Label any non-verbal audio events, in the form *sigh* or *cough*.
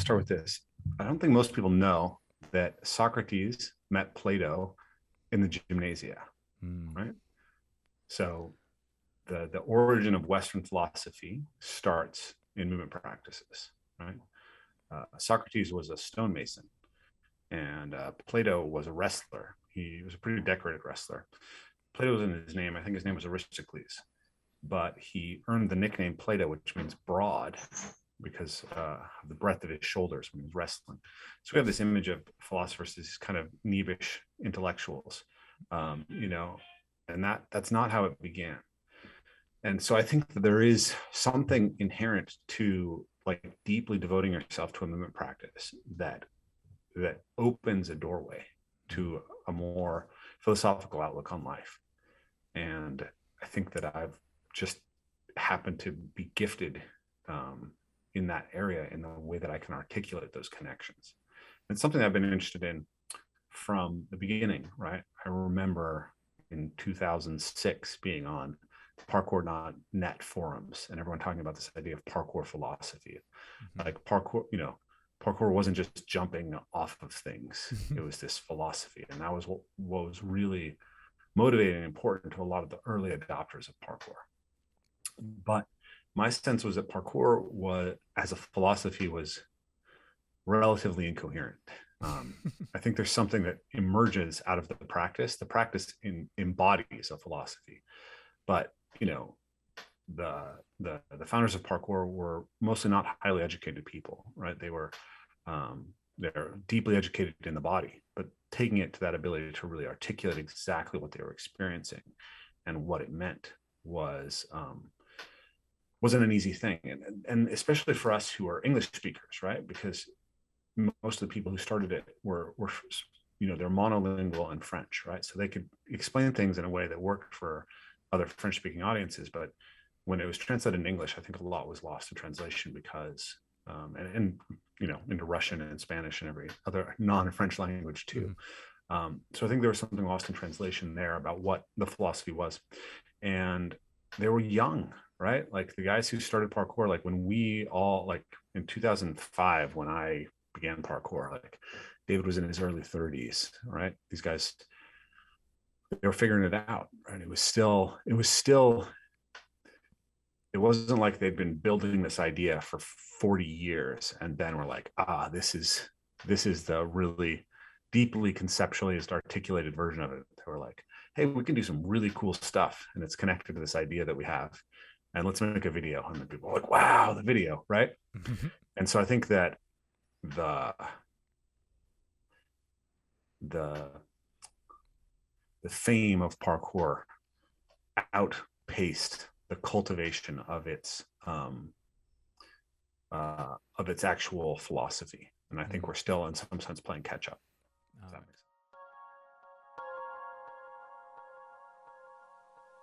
start with this. I don't think most people know that Socrates met Plato in the gymnasia, mm. right? So the the origin of Western philosophy starts in movement practices, right? Uh, Socrates was a stonemason, and uh, Plato was a wrestler. He was a pretty decorated wrestler. Plato was in his name. I think his name was Aristocles, but he earned the nickname Plato, which means broad, because uh, of the breadth of his shoulders when he was wrestling. So we have this image of philosophers as kind of kneebish intellectuals, um, you know, and that that's not how it began. And so I think that there is something inherent to like deeply devoting yourself to a movement practice that that opens a doorway to a more philosophical outlook on life. And I think that I've just happened to be gifted um, in that area in the way that I can articulate those connections. It's something I've been interested in from the beginning, right? I remember in 2006 being on parkour.net forums and everyone talking about this idea of parkour philosophy. Mm-hmm. Like parkour, you know, parkour wasn't just jumping off of things, it was this philosophy. And that was what, what was really motivating and important to a lot of the early adopters of parkour. But my sense was that parkour was as a philosophy was relatively incoherent. Um, *laughs* i think there's something that emerges out of the practice. The practice in, embodies a philosophy. But you know the the the founders of parkour were mostly not highly educated people right? They were um, they're deeply educated in the body but taking it to that ability to really articulate exactly what they were experiencing and what it meant was um, wasn't an easy thing. And, and especially for us who are english speakers right? Because most of the people who started it were were you know they're monolingual in french right? So they could explain things in a way that worked for other french speaking audiences. But when it was translated in english i think a lot was lost in translation because um, and, and you know into russian and spanish and every other non-french language too. Mm-hmm. um, so i think there was something lost in translation there about what the philosophy was. And they were young right? Like the guys who started parkour, like when we all like in 2005 when I began parkour, like David was in his early 30s, right? These guys they were figuring it out, right? It was still it was still it wasn't like they'd been building this idea for 40 years and then we're like, ah, this is this is the really deeply conceptually articulated version of it. They were like, hey, we can do some really cool stuff and it's connected to this idea that we have and let's make a video and then people are like wow the video right mm-hmm. and so i think that the the the fame of parkour outpaced the cultivation of its um uh of its actual philosophy and i think mm-hmm. we're still in some sense playing catch up